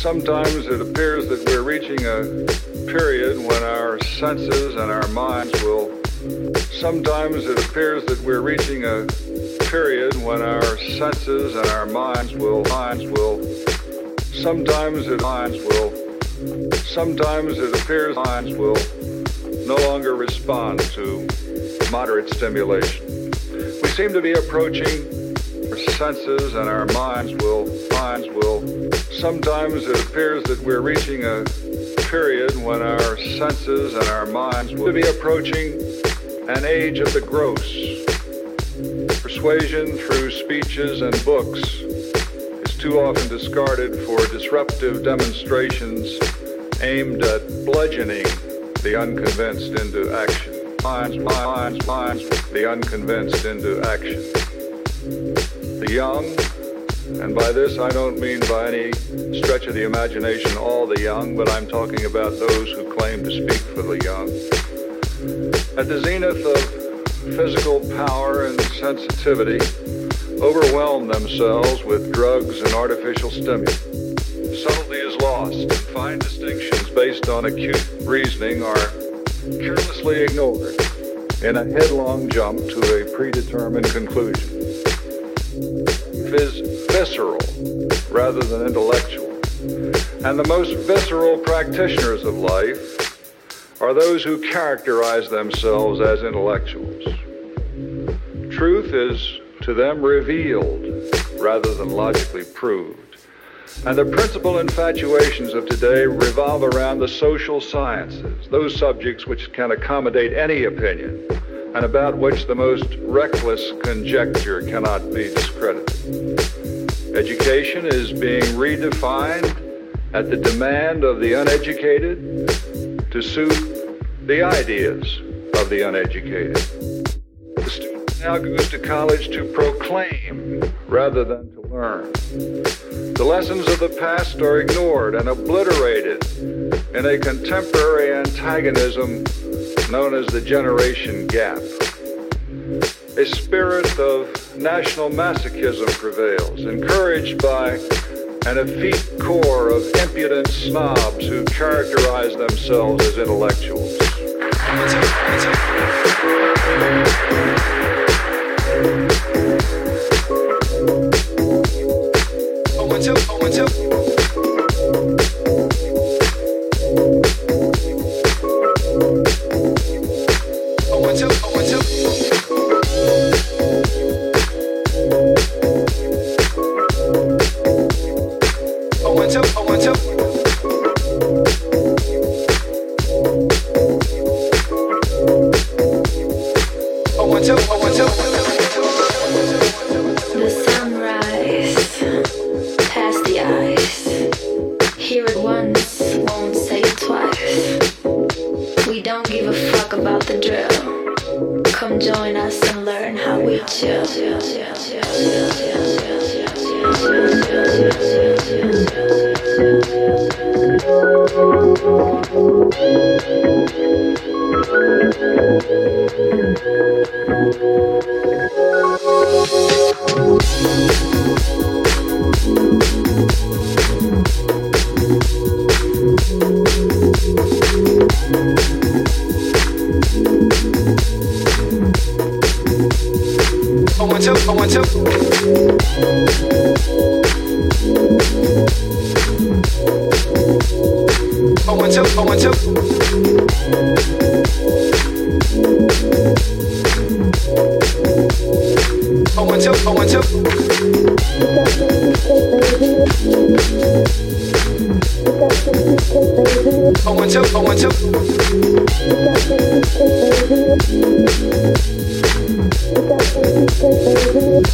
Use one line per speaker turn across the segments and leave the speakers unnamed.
Sometimes it appears that we're reaching a period when our senses and our minds will. Sometimes it appears that we're reaching a period when our senses and our minds will. Minds will. Sometimes it minds will. Sometimes it appears minds will no longer respond to moderate stimulation. We seem to be approaching senses and our minds will. Minds will Sometimes it appears that we're reaching a period when our senses and our minds will be approaching an age of the gross. Persuasion through speeches and books is too often discarded for disruptive demonstrations aimed at bludgeoning the unconvinced into action. Minds, minds, minds, the unconvinced into action. The young and by this, I don't mean by any stretch of the imagination all the young, but I'm talking about those who claim to speak for the young. At the zenith of physical power and sensitivity, overwhelm themselves with drugs and artificial stimulants. Subtlety is lost, fine distinctions based on acute reasoning are carelessly ignored in a headlong jump to a predetermined conclusion. Visceral rather than intellectual. And the most visceral practitioners of life are those who characterize themselves as intellectuals. Truth is to them revealed rather than logically proved. And the principal infatuations of today revolve around the social sciences, those subjects which can accommodate any opinion and about which the most reckless conjecture cannot be discredited. Education is being redefined at the demand of the uneducated to suit the ideas of the uneducated. The student now goes to college to proclaim rather than to learn. The lessons of the past are ignored and obliterated in a contemporary antagonism known as the generation gap. A spirit of national masochism prevails, encouraged by an effete corps of impudent snobs who characterize themselves as intellectuals.
Oh, one, two,
oh, one, two. Oh, and two, oh, and two.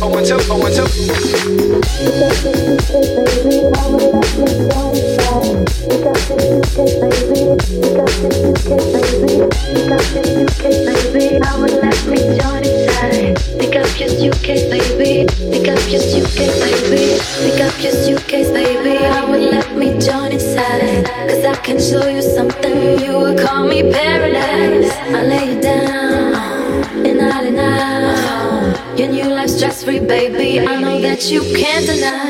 Oh, and two, oh, and two. Because baby. They got just you, case baby, they got just you, case baby, let me let me join salad cuz i can show you something. You will call me paradise. I lay down and i'll and when you life stress free baby. I know that you can't deny.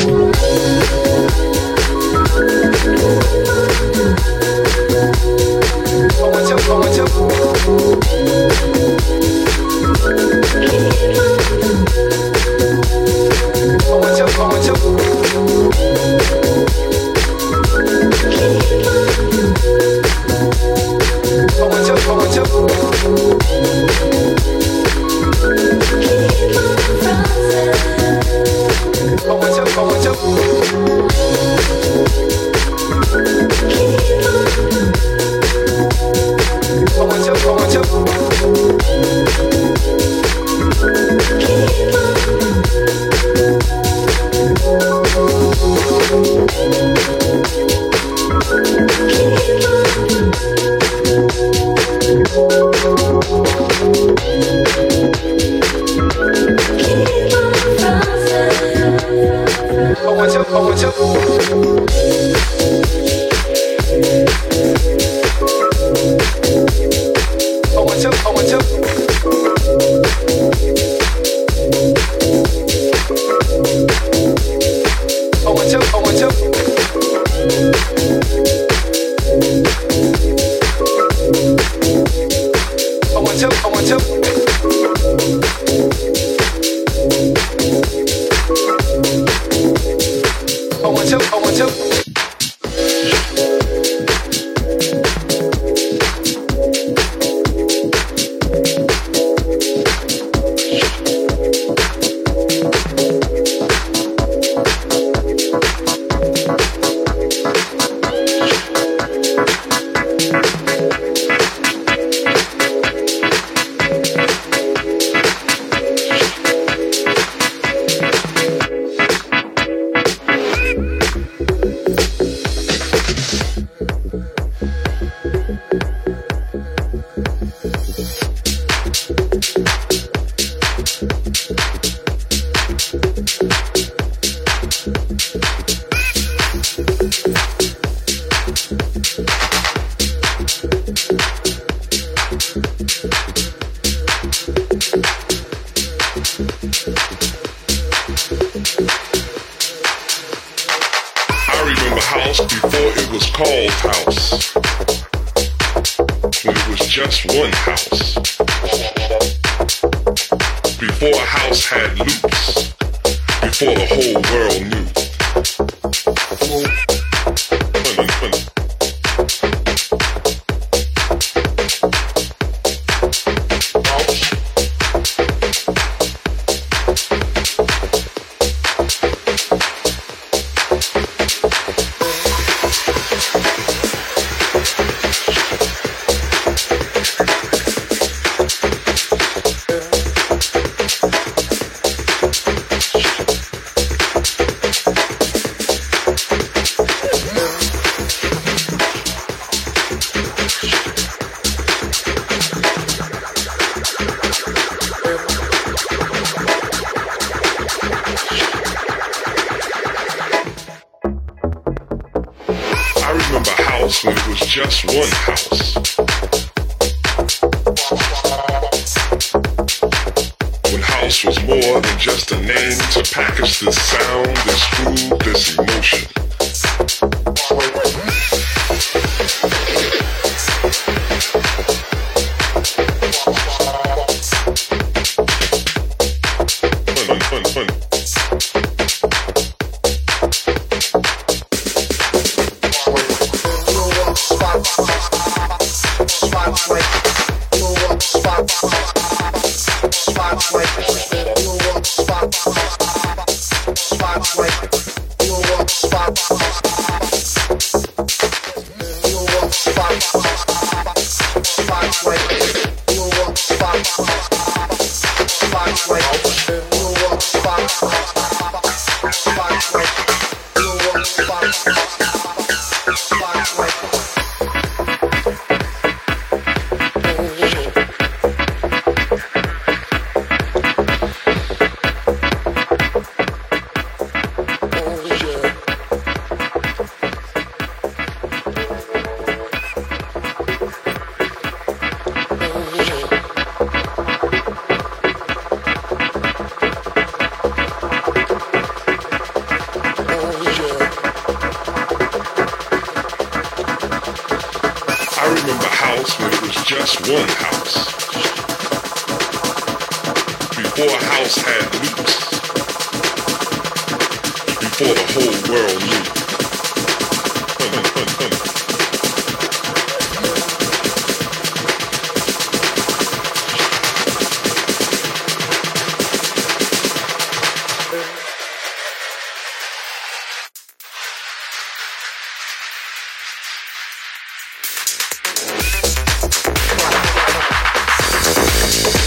Música spot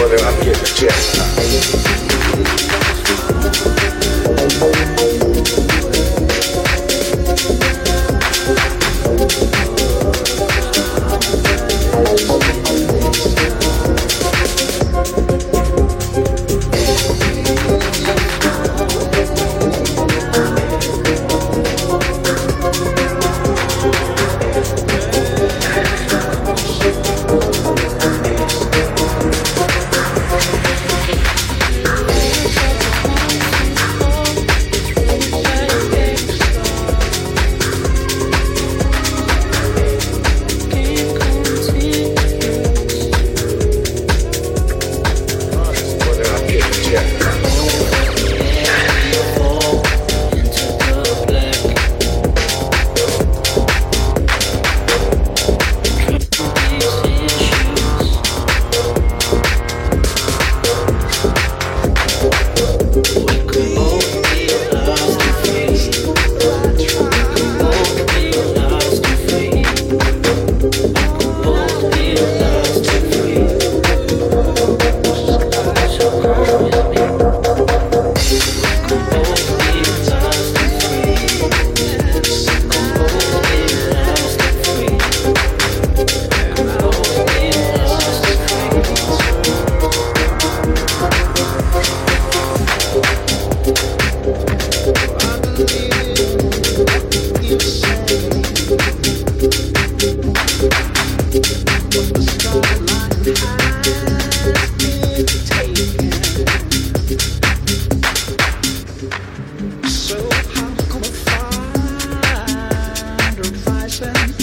whether I'm getting a check or not. open.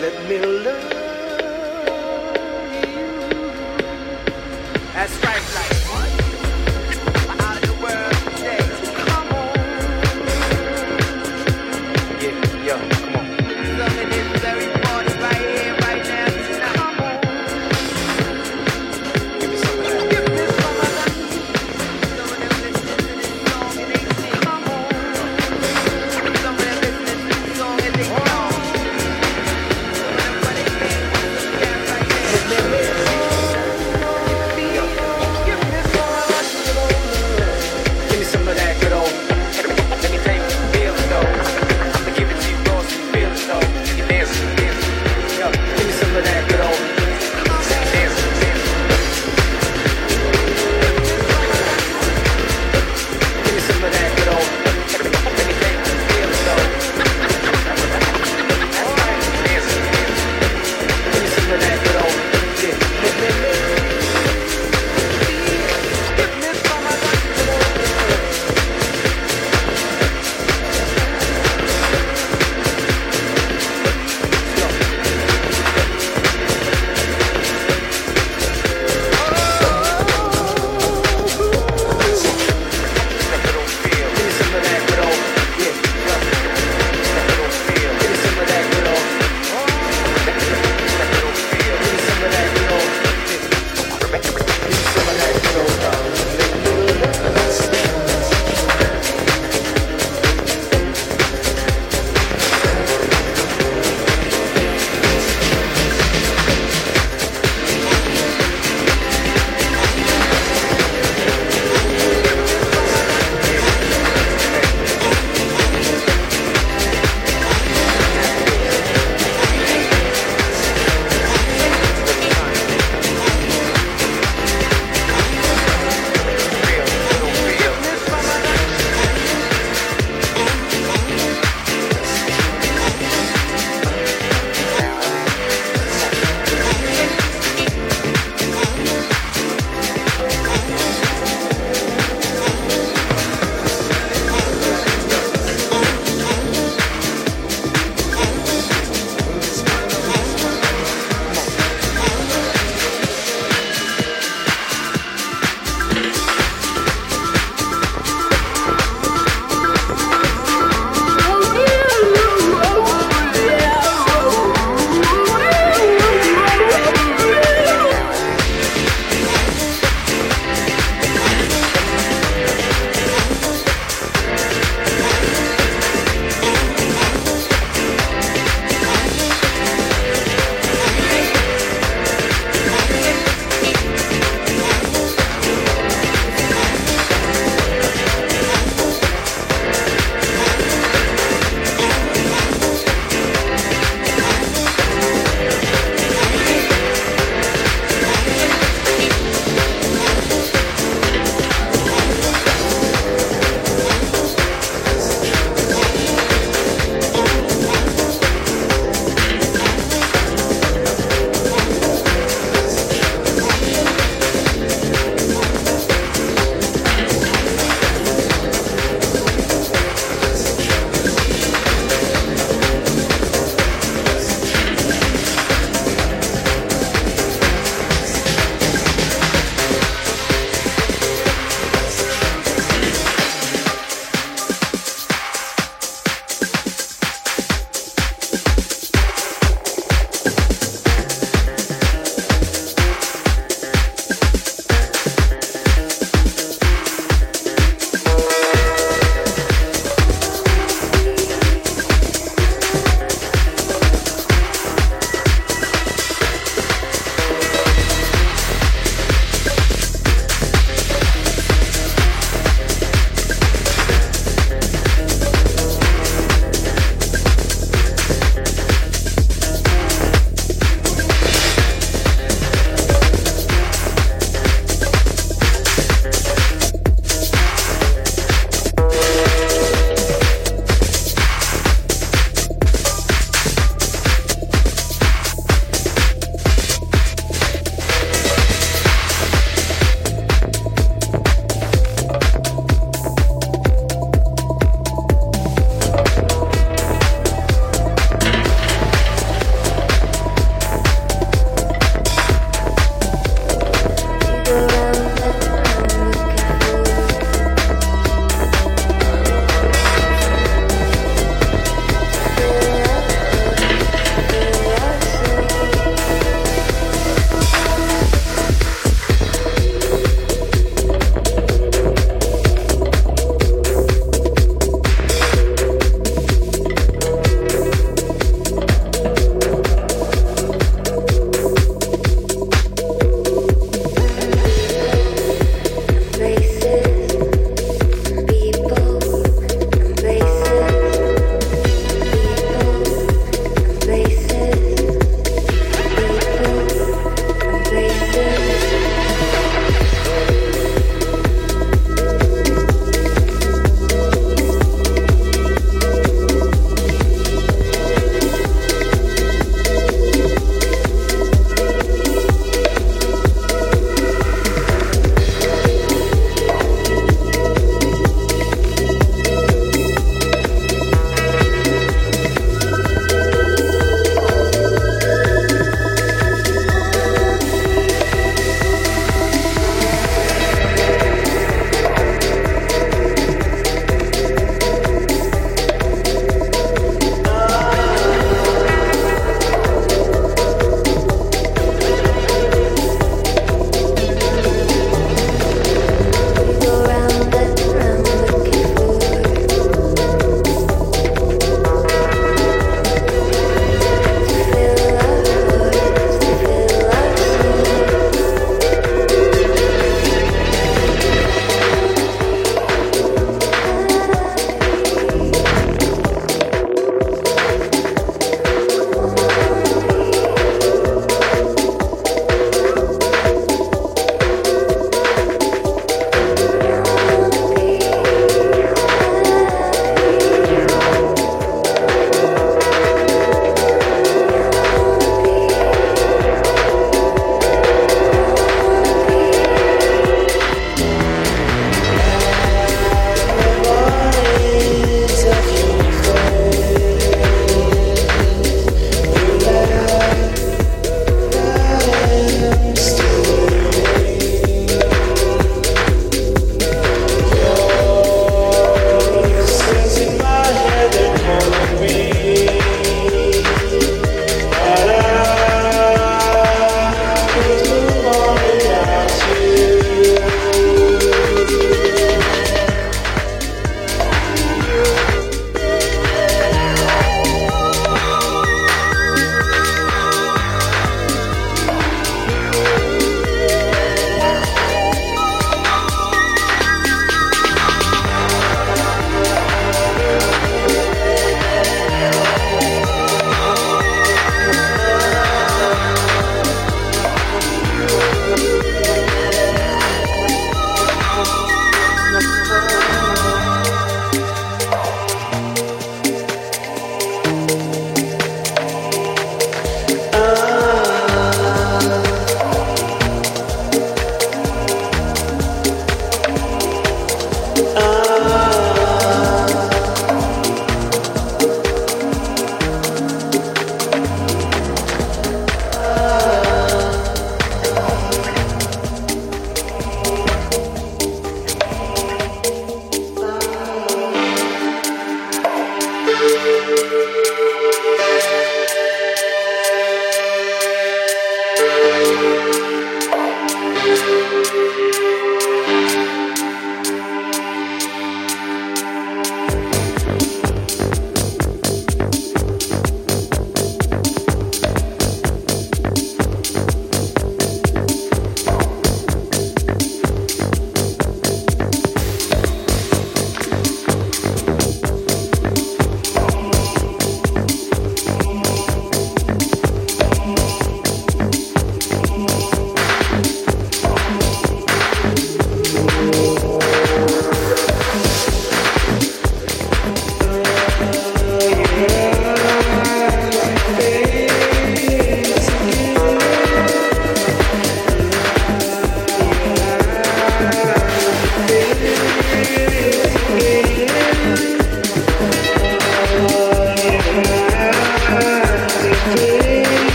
Give